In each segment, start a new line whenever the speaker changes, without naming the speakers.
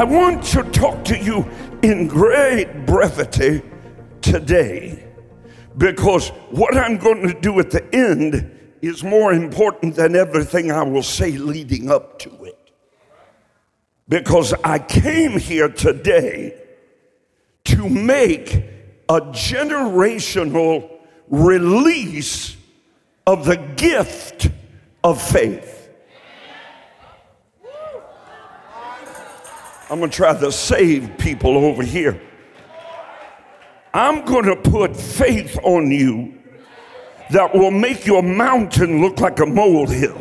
I want to talk to you in great brevity today because what I'm going to do at the end is more important than everything I will say leading up to it. Because I came here today to make a generational release of the gift of faith. I'm going to try to save people over here. I'm going to put faith on you that will make your mountain look like a molehill.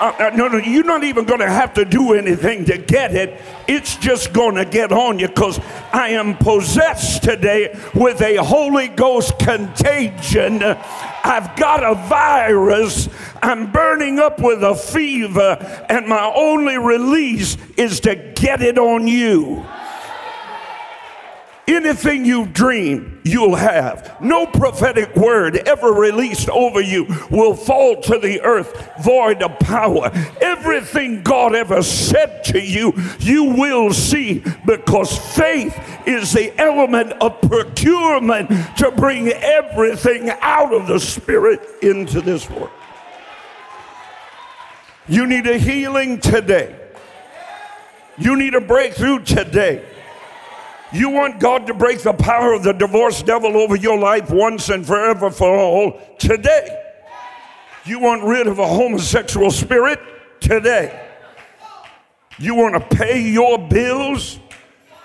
Uh, uh, no, no, you're not even going to have to do anything to get it. It's just going to get on you because I am possessed today with a Holy Ghost contagion. I've got a virus. I'm burning up with a fever, and my only release is to get it on you. Anything you dream, you'll have. No prophetic word ever released over you will fall to the earth void of power. Everything God ever said to you, you will see because faith is the element of procurement to bring everything out of the spirit into this world. You need a healing today. You need a breakthrough today. You want God to break the power of the divorce devil over your life once and forever for all today. You want rid of a homosexual spirit today. You want to pay your bills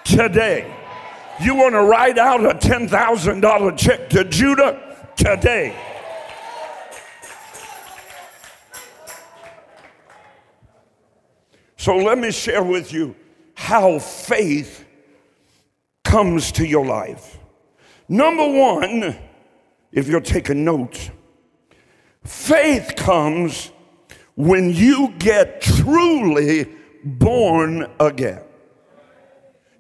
today. You want to write out a $10,000 check to Judah today. So let me share with you how faith comes to your life. Number one, if you're taking notes, faith comes when you get truly born again.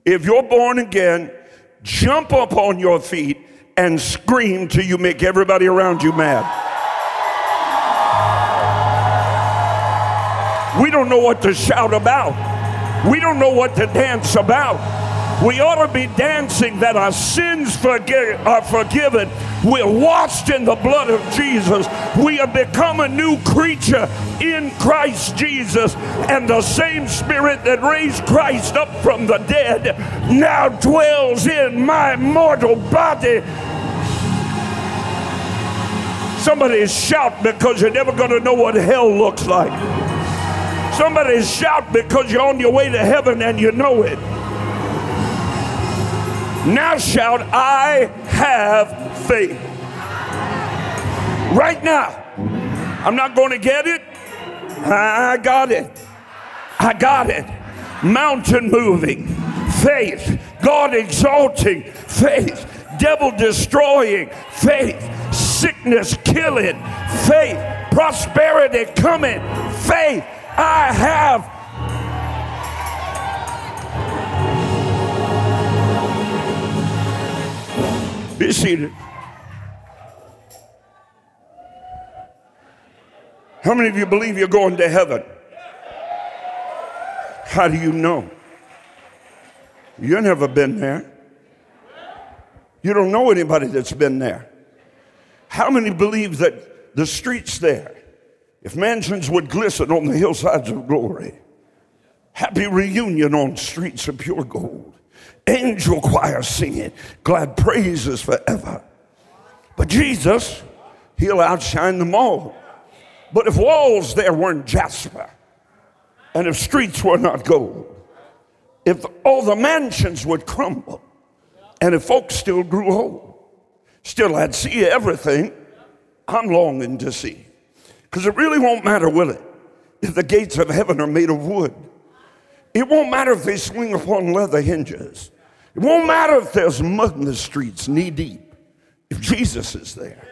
If you're born again, jump up on your feet and scream till you make everybody around you mad. We don't know what to shout about. We don't know what to dance about. We ought to be dancing that our sins are forgiven. We're washed in the blood of Jesus. We have become a new creature in Christ Jesus. And the same Spirit that raised Christ up from the dead now dwells in my mortal body. Somebody shout because you're never going to know what hell looks like. Somebody shout because you're on your way to heaven and you know it. Now shout, I have faith. Right now. I'm not going to get it. I got it. I got it. Mountain moving, faith. God exalting, faith. Devil destroying, faith. Sickness killing, faith. Prosperity coming, faith. I have Be seated. How many of you believe you're going to heaven? How do you know? You've never been there. You don't know anybody that's been there. How many believe that the streets there, if mansions would glisten on the hillsides of glory, happy reunion on streets of pure gold, angel choir singing glad praises forever. But Jesus, he'll outshine them all. But if walls there weren't jasper, and if streets were not gold, if all the mansions would crumble, and if folks still grew old, still I'd see everything I'm longing to see. Because it really won't matter, will it? If the gates of heaven are made of wood. It won't matter if they swing upon leather hinges. It won't matter if there's mud in the streets knee deep. If Jesus is there,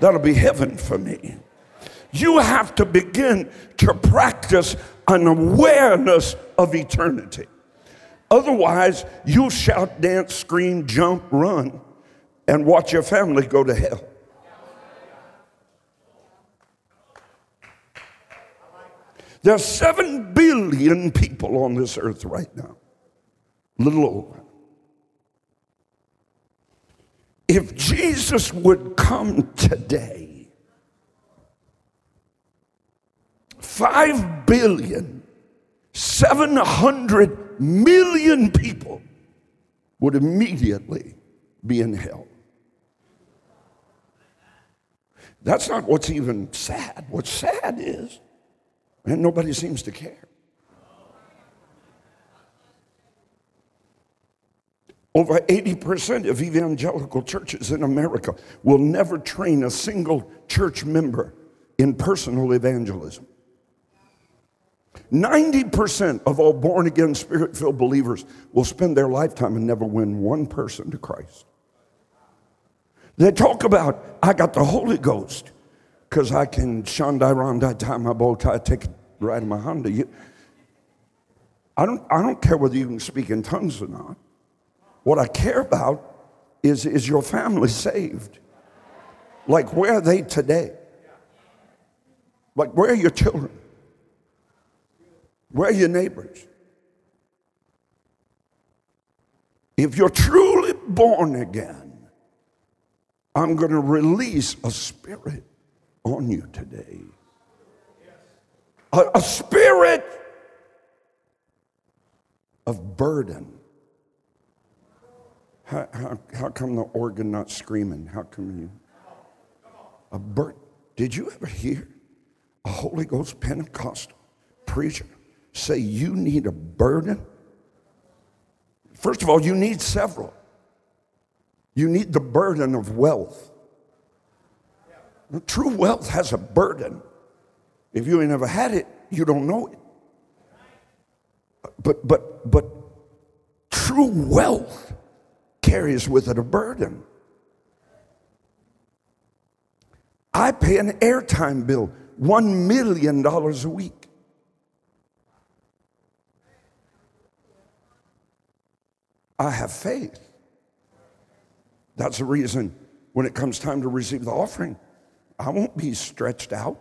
that'll be heaven for me. You have to begin to practice an awareness of eternity. Otherwise, you'll shout, dance, scream, jump, run, and watch your family go to hell. There's seven billion people on this earth right now. Little over. If Jesus would come today, five billion, seven hundred million people would immediately be in hell. That's not what's even sad. What's sad is, and nobody seems to care. Over 80% of evangelical churches in America will never train a single church member in personal evangelism. 90% of all born again, spirit filled believers will spend their lifetime and never win one person to Christ. They talk about, I got the Holy Ghost because I can shandai randai tie my bow tie, take it right in my Honda. You, I, don't, I don't care whether you can speak in tongues or not. What I care about is, is your family saved? Like, where are they today? Like, where are your children? Where are your neighbors? If you're truly born again, I'm going to release a spirit on you today. A, a spirit of burden. How, how, how come the organ not screaming? How come you? A burden. Did you ever hear a Holy Ghost Pentecostal preacher say you need a burden? First of all, you need several. You need the burden of wealth. True wealth has a burden. If you ain't never had it, you don't know it. But but but true wealth carries with it a burden. I pay an airtime bill, $1 million a week. I have faith. That's the reason when it comes time to receive the offering, I won't be stretched out.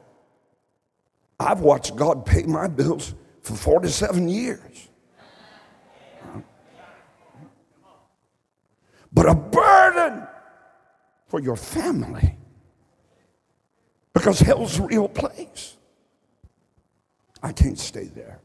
I've watched God pay my bills for 47 years. But a burden for your family because hell's a real place. I can't stay there.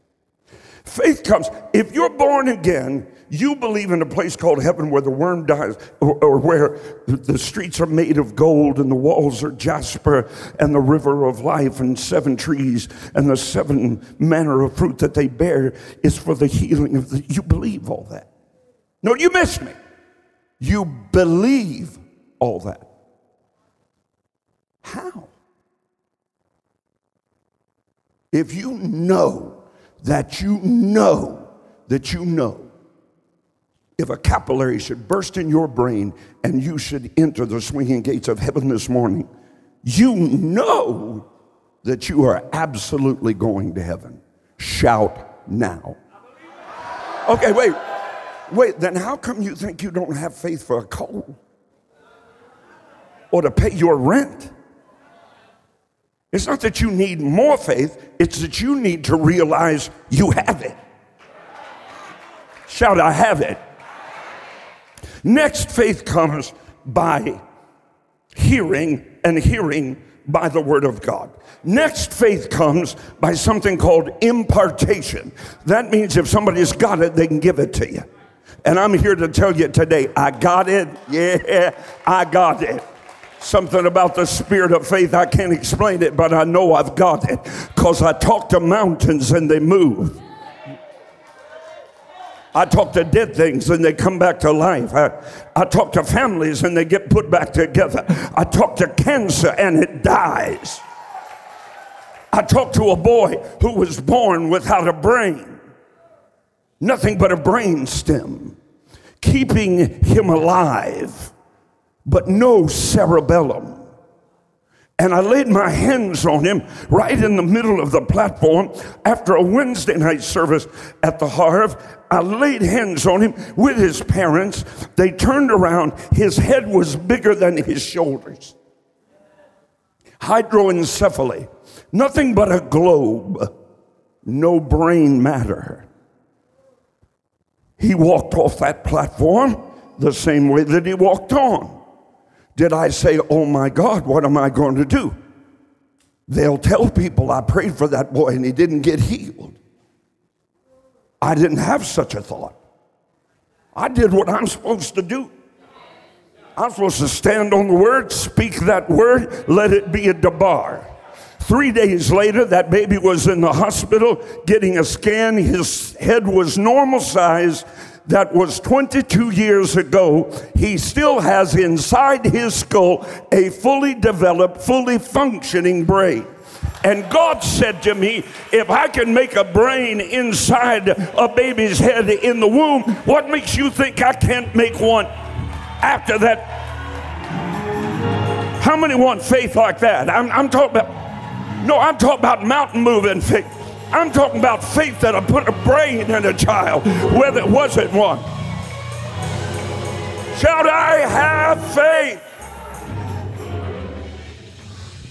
Faith comes. If you're born again, you believe in a place called heaven where the worm dies, or, or, where the streets are made of gold and the walls are jasper and the river of life and seven trees and the seven manner of fruit that they bear is for the healing of the. You believe all that. No, you missed me. You believe all that. How? If you know that you know that you know if a capillary should burst in your brain and you should enter the swinging gates of heaven this morning, you know that you are absolutely going to heaven. Shout now. Okay, wait. Wait, then how come you think you don't have faith for a coal? Or to pay your rent? It's not that you need more faith, it's that you need to realize you have it. Shout, I have it. Next, faith comes by hearing, and hearing by the word of God. Next, faith comes by something called impartation. That means if somebody's got it, they can give it to you. And I'm here to tell you today, I got it. Yeah, I got it. Something about the spirit of faith, I can't explain it, but I know I've got it because I talk to mountains and they move. I talk to dead things and they come back to life. I, I talk to families and they get put back together. I talk to cancer and it dies. I talked to a boy who was born without a brain, nothing but a brain stem, keeping him alive but no cerebellum. And I laid my hands on him right in the middle of the platform after a Wednesday night service at the Harv. I laid hands on him with his parents. They turned around. His head was bigger than his shoulders. Hydroencephaly, nothing but a globe. no brain matter. He walked off that platform the same way that he walked on. Did I say, Oh my God, what am I going to do? They'll tell people I prayed for that boy and he didn't get healed. I didn't have such a thought. I did what I'm supposed to do. I'm supposed to stand on the word, speak that word, let it be a debar. Three days later, that baby was in the hospital getting a scan. His head was normal size. That was 22 years ago. He still has inside his skull a fully developed, fully functioning brain. And God said to me, if I can make a brain inside a baby's head in the womb, what makes you think I can't make one after that? How many want faith like that? I'm, I'm talking about, no, I'm talking about mountain moving faith. I'm talking about faith that'll put a brain in a child where there wasn't one. Shout, I have faith.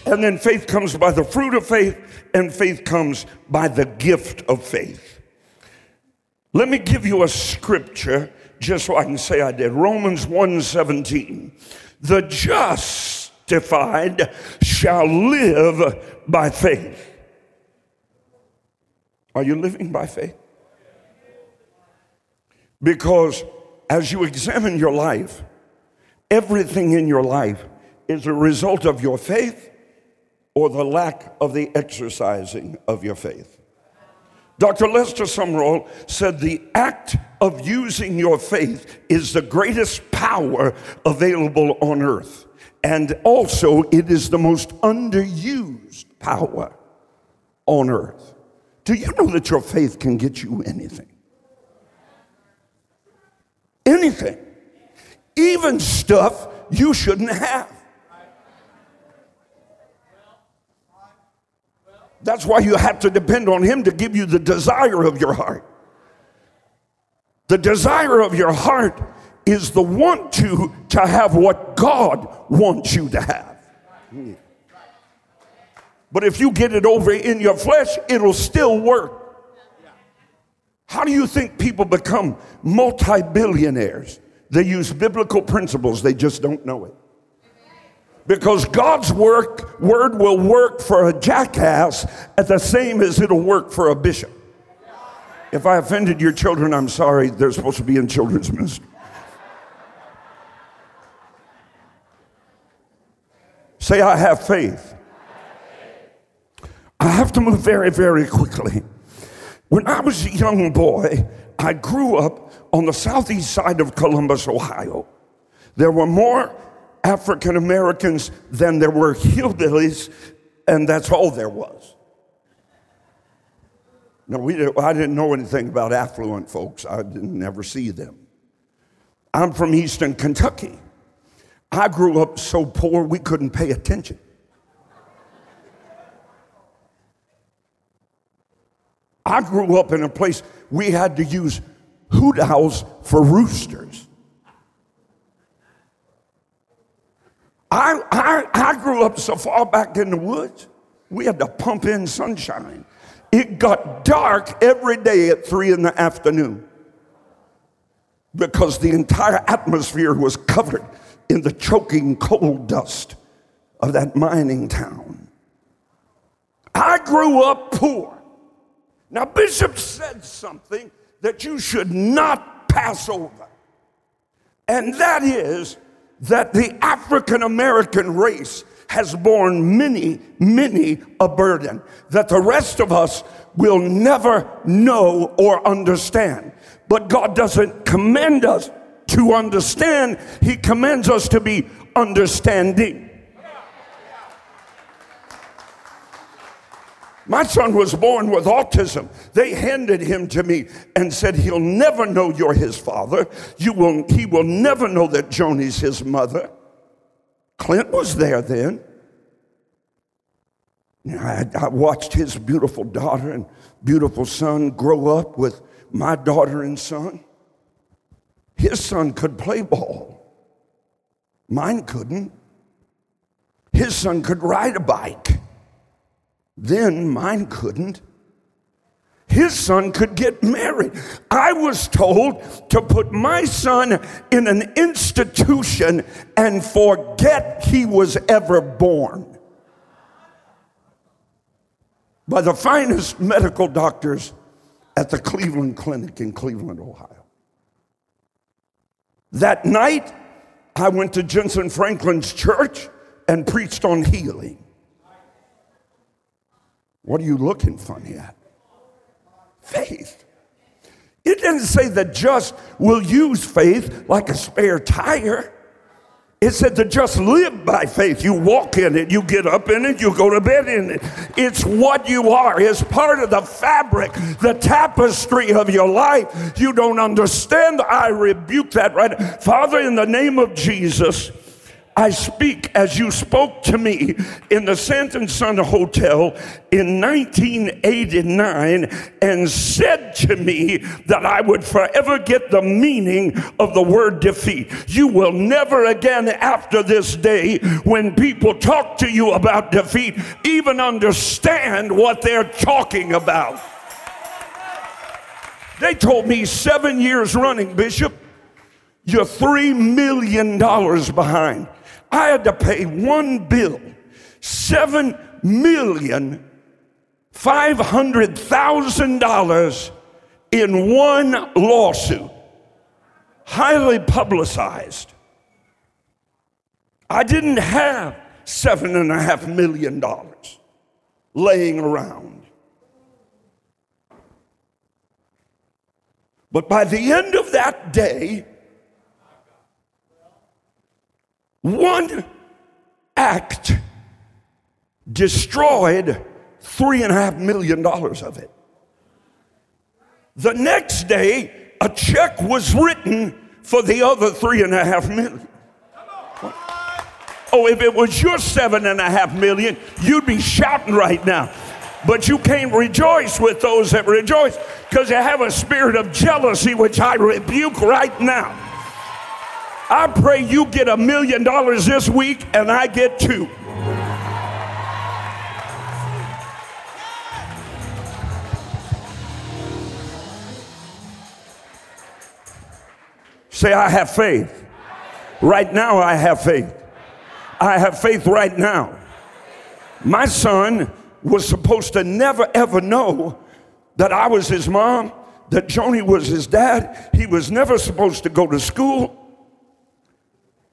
And then faith comes by the fruit of faith, and faith comes by the gift of faith. Let me give you a scripture just so I can say I did. Romans 1:17. The justified shall live by faith. Are you living by faith? Because as you examine your life, everything in your life is a result of your faith or the lack of the exercising of your faith. Dr. Lester Sumrall said the act of using your faith is the greatest power available on earth. And also, it is the most underused power on earth. Do you know that your faith can get you anything? Anything. Even stuff you shouldn't have. That's why you have to depend on Him to give you the desire of your heart. The desire of your heart is the want to to have what God wants you to have. Hmm. But if you get it over in your flesh, it'll still work. How do you think people become multi billionaires? They use biblical principles, they just don't know it. Because God's work, word will work for a jackass at the same as it'll work for a bishop. If I offended your children, I'm sorry. They're supposed to be in children's ministry. Say, I have faith. I have to move very, very quickly. When I was a young boy, I grew up on the southeast side of Columbus, Ohio. There were more African Americans than there were hillbillies, and that's all there was. No, we didn't, I didn't know anything about affluent folks. I didn't ever see them. I'm from Eastern Kentucky. I grew up so poor we couldn't pay attention. I grew up in a place we had to use hoot owls for roosters. I, I, I grew up so far back in the woods, we had to pump in sunshine. It got dark every day at three in the afternoon because the entire atmosphere was covered in the choking coal dust of that mining town. I grew up poor. Now, Bishop said something that you should not pass over, and that is that the African American race has borne many, many a burden that the rest of us will never know or understand. But God doesn't commend us to understand, He commends us to be understanding. My son was born with autism. They handed him to me and said, He'll never know you're his father. You will, he will never know that Joni's his mother. Clint was there then. I, I watched his beautiful daughter and beautiful son grow up with my daughter and son. His son could play ball, mine couldn't. His son could ride a bike. Then mine couldn't. his son could get married. I was told to put my son in an institution and forget he was ever born. By the finest medical doctors at the Cleveland Clinic in Cleveland, Ohio. That night, I went to Jentezen Franklin's church and preached on healing. What are you looking funny at? Faith. It doesn't say the just will use faith like a spare tire. It said to just live by faith. You walk in it, you get up in it, you go to bed in it. It's what you are, it's part of the fabric, the tapestry of your life. You don't understand. I rebuke that right. Father, in the name of Jesus. I speak as you spoke to me in the Santon Sun Hotel in 1989 and said to me that I would forever get the meaning of the word defeat. You will never again after this day, when people talk to you about defeat, even understand what they're talking about. They told me seven years running, Bishop, you're $3 million behind. I had to pay one bill, seven million five hundred thousand dollars in one lawsuit, highly publicized. I didn't have seven and a half million dollars laying around. But by the end of that day, One act destroyed three and a half million dollars of it. The next day, a check was written for the other three and a half million. Oh, if it was your seven and a half million, you'd be shouting right now. But you can't rejoice with those that rejoice because you have a spirit of jealousy, which I rebuke right now. I pray you get a million dollars this week and I get two. Say, I have faith. Right now, I have faith. I have faith right now. My son was supposed to never ever know that I was his mom, that Joni was his dad. He was never supposed to go to school.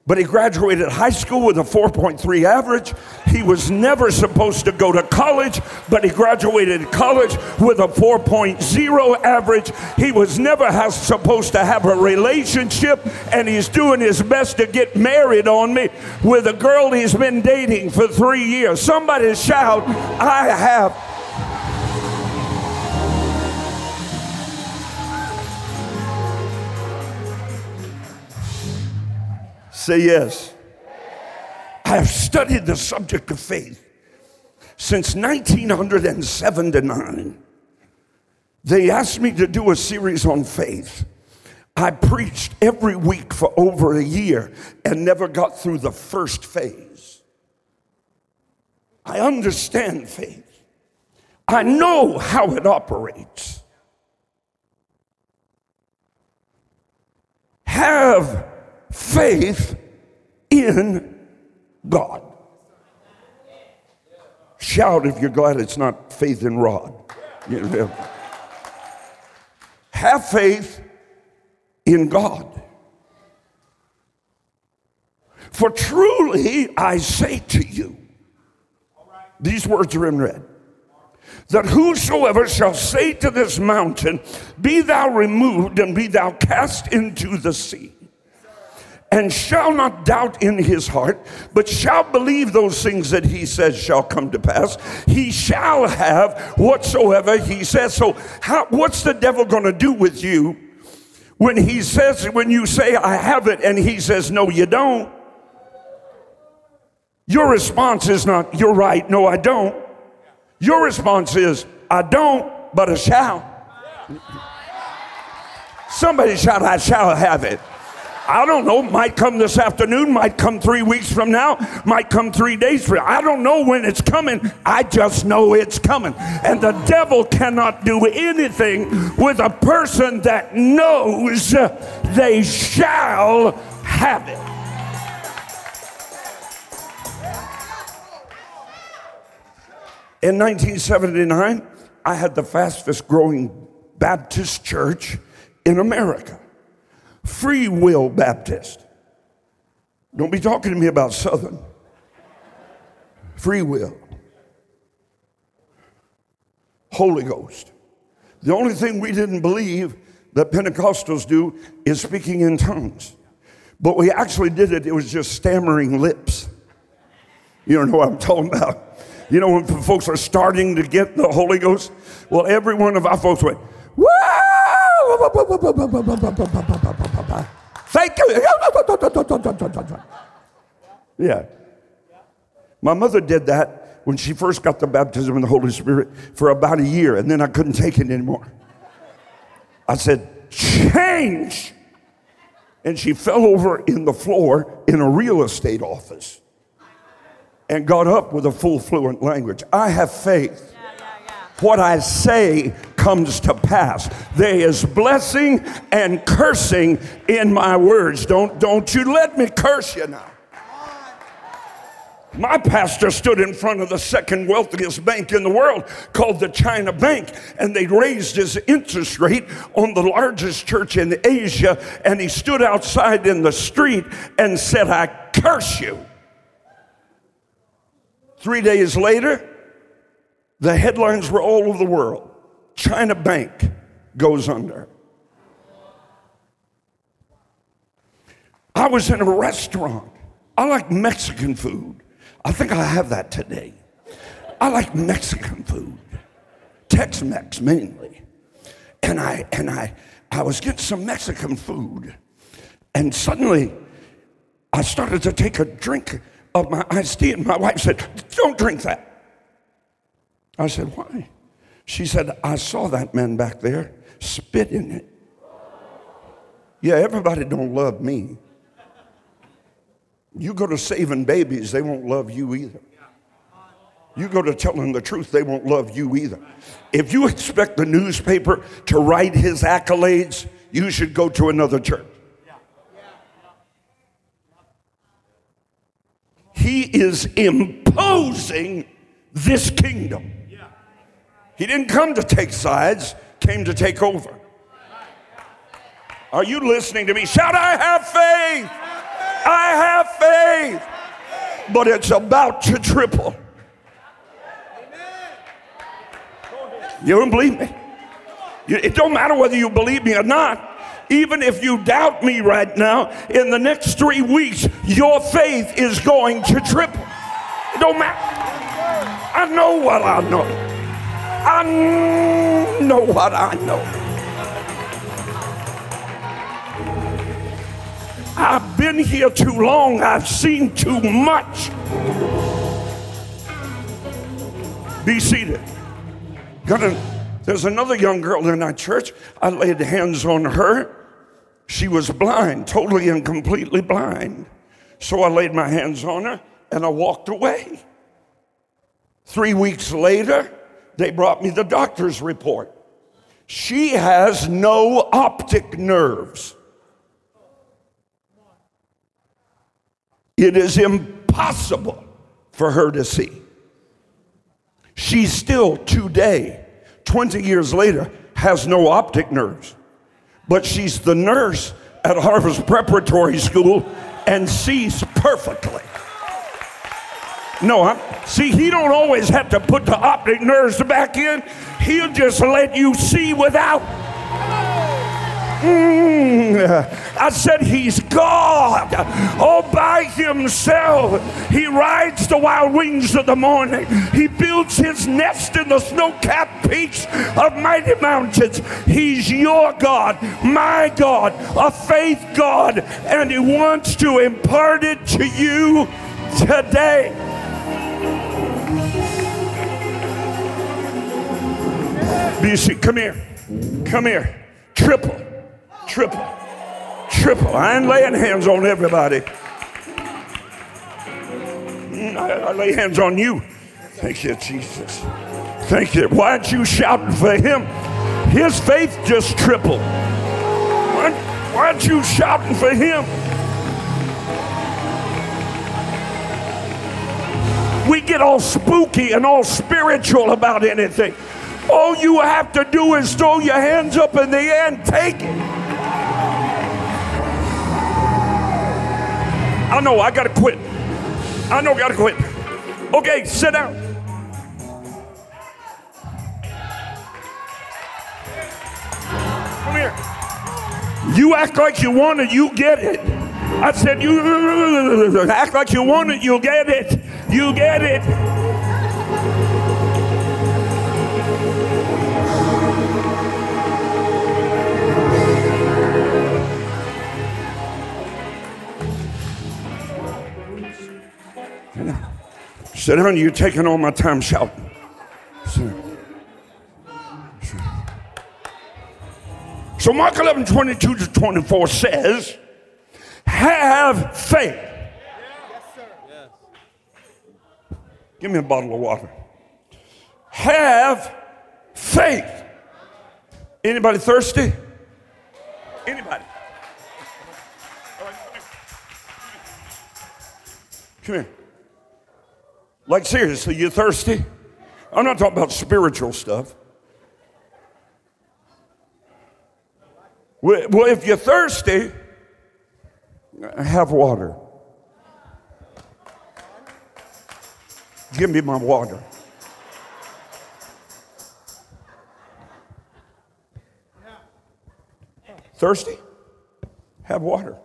But he graduated high school with a 4.3 average. He was never supposed to go to college, but he graduated college with a 4.0 average. He was never has, supposed to have a relationship, and he's doing his best to get married on me with a girl he's been dating for three years. Somebody shout, I have Say yes. I have studied the subject of faith since 1979. They asked me to do a series on faith. I preached every week for over a year and never got through the first phase. I understand faith. I know how it operates. Have faith in God. Shout if you're glad it's not faith in rod. Have faith in God. For truly I say to you, these words are in red, that whosoever shall say to this mountain, Be thou removed and be thou cast into the sea and shall not doubt in his heart, but shall believe those things that he says shall come to pass, he shall have whatsoever he says. So, how, what's the devil going to do with you when he says, when you say, I have it, and he says, No, you don't? Your response is not, You're right, no, I don't. Your response is, I don't, but I shall. Somebody shout, I shall have it. I don't know, might come this afternoon, might come three weeks from now, might come three days from now. I don't know when it's coming. I just know it's coming. And the devil cannot do anything with a person that knows they shall have it. In 1979, I had the fastest growing Baptist church in America. Free Will Baptist. Don't be talking to me about Southern. Free will. Holy Ghost. The only thing we didn't believe that Pentecostals do is speaking in tongues. But we actually did it, it was just stammering lips. You don't know what I'm talking about. You know, when folks are starting to get the Holy Ghost, well, every one of our folks went! Thank you. Yeah. My mother did that when she first got the baptism in the Holy Spirit for about a year, and then I couldn't take it anymore. I said, Change! And she fell over in the floor in a real estate office and got up with a full fluent language. I have faith. What I say comes to pass. There is blessing and cursing in my words. Don't, don't you let me curse you now. My pastor stood in front of the second wealthiest bank in the world called the China Bank, and they raised his interest rate on the largest church in Asia. And he stood outside in the street and said, I curse you. Three days later, the headlines were all over the world. China Bank goes under. I was in a restaurant. I like Mexican food. I think I have that today. I like Mexican food, Tex Mex mainly. And I, and I, I was getting some Mexican food. And suddenly, I started to take a drink of my iced tea, and my wife said, Don't drink that. I said, Why? She said, I saw that man back there spit in it. Yeah, everybody don't love me. You go to saving babies, they won't love you either. You go to telling the truth, they won't love you either. If you expect the newspaper to write his accolades, you should go to another church. He is imposing this kingdom. He didn't come to take sides, came to take over. Are you listening to me? Shout, I have faith. I have faith. But it's about to triple. You don't believe me? It don't matter whether you believe me or not. Even if you doubt me right now, in the next three weeks, your faith is going to triple. It don't matter. I know what I know. I know what I know. I've been here too long. I've seen too much. Be seated. Gonna, there's another young girl in our church. I laid hands on her. She was blind, totally and completely blind. So I laid my hands on her and I walked away. Three weeks later, they brought me the doctor's report. She has no optic nerves. It is impossible for her to see. She still today, 20 years later, has no optic nerves. But she's the nurse at Harvest Preparatory School and sees perfectly. No, I'm, see, he don't always have to put the optic nerves back in. He'll just let you see without. Mm, I said he's God all by himself. He rides the wild wings of the morning. He builds his nest in the snow-capped peaks of mighty mountains. He's your God, my God, a faith God, and he wants to impart it to you today. BC, come here. Come here. Triple, triple, triple. I ain't laying hands on everybody. Mm, I, I lay hands on you. Thank you, Jesus. Thank you. Why aren't you shouting for him? His faith just tripled. Why, why aren't you shouting for him? We get all spooky and all spiritual about anything. All you have to do is throw your hands up in the air and take it. I know, I gotta quit. I know, gotta quit. Okay, sit down. Come here. You act like you want it, you get it. I said, you act like you want it, you'll get it. You get it. Sit down, you're taking all my time shouting. So Mark 11, 22 to 24 says, have faith. Give me a bottle of water. Have faith. Anybody thirsty? Anybody? Come here. Like, seriously, you thirsty? I'm not talking about spiritual stuff. Well, if you're thirsty, have water. Give me my water. Thirsty? Have water.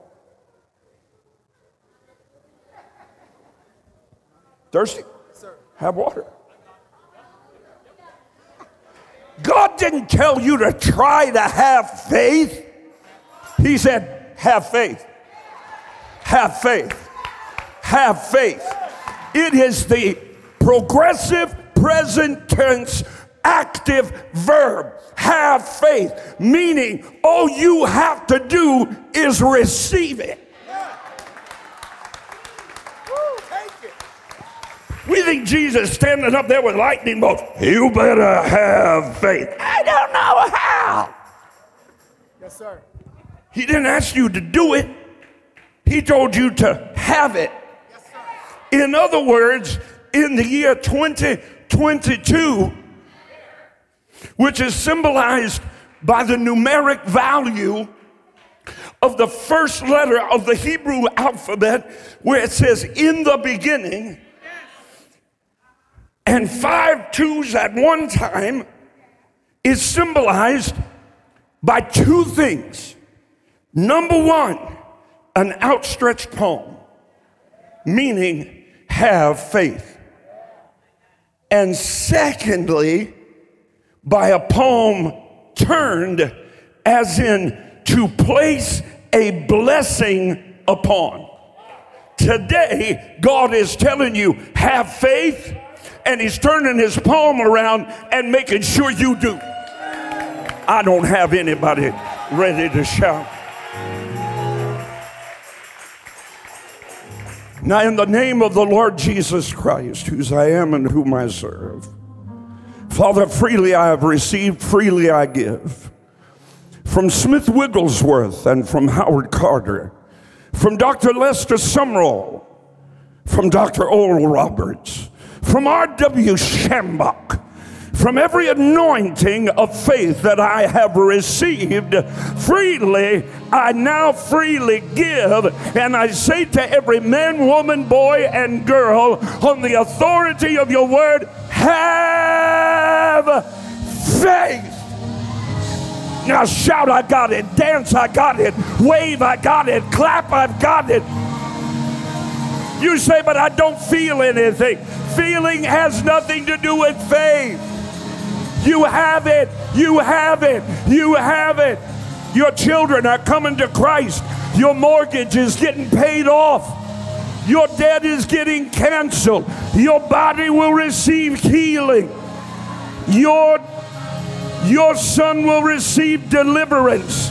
Thirsty? Have water. God didn't tell you to try to have faith. He said, have faith. Have faith. Have faith. It is the progressive present tense active verb. Have faith, meaning all you have to do is receive it. We think Jesus standing up there with lightning bolts. You better have faith. I don't know how.
Yes, sir.
He didn't ask you to do it, He told you to have it.
Yes, sir.
In other words, in the year 2022, which is symbolized by the numeric value of the first letter of the Hebrew alphabet, where it says, in the beginning, and five twos at one time is symbolized by two things. Number one, an outstretched palm, meaning have faith. And secondly, by a palm turned, as in to place a blessing upon. Today, God is telling you, have faith and he's turning his palm around and making sure you do. I don't have anybody ready to shout. Now, in the name of the Lord Jesus Christ, whose I am and whom I serve, Father, freely I have received, freely I give. From Smith Wigglesworth and from Howard Carter, from Dr. Lester Sumrall, from Dr. Oral Roberts, from R.W. Schambach, from every anointing of faith that I have received freely, I now freely give. And I say to every man, woman, boy, and girl, on the authority of your word, have faith. Now shout, I got it. Dance, I got it. Wave, I got it. Clap, I've got it. You say, but I don't feel anything. Feeling has nothing to do with faith. You have it. You have it. You have it. Your children are coming to Christ. Your mortgage is getting paid off. Your debt is getting canceled. Your body will receive healing. Your, your son will receive deliverance.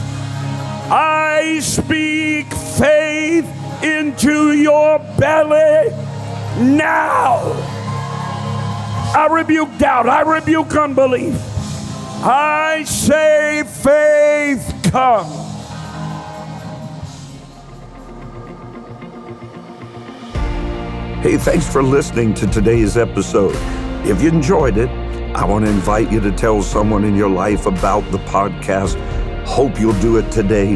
I speak faith into your belly now. I rebuke doubt. I rebuke unbelief. I say, faith, come. Hey, thanks for listening to today's episode. If you enjoyed it, I want to invite you to tell someone in your life about the podcast. Hope you'll do it today.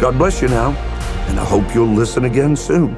God bless you now, and I hope you'll listen again soon.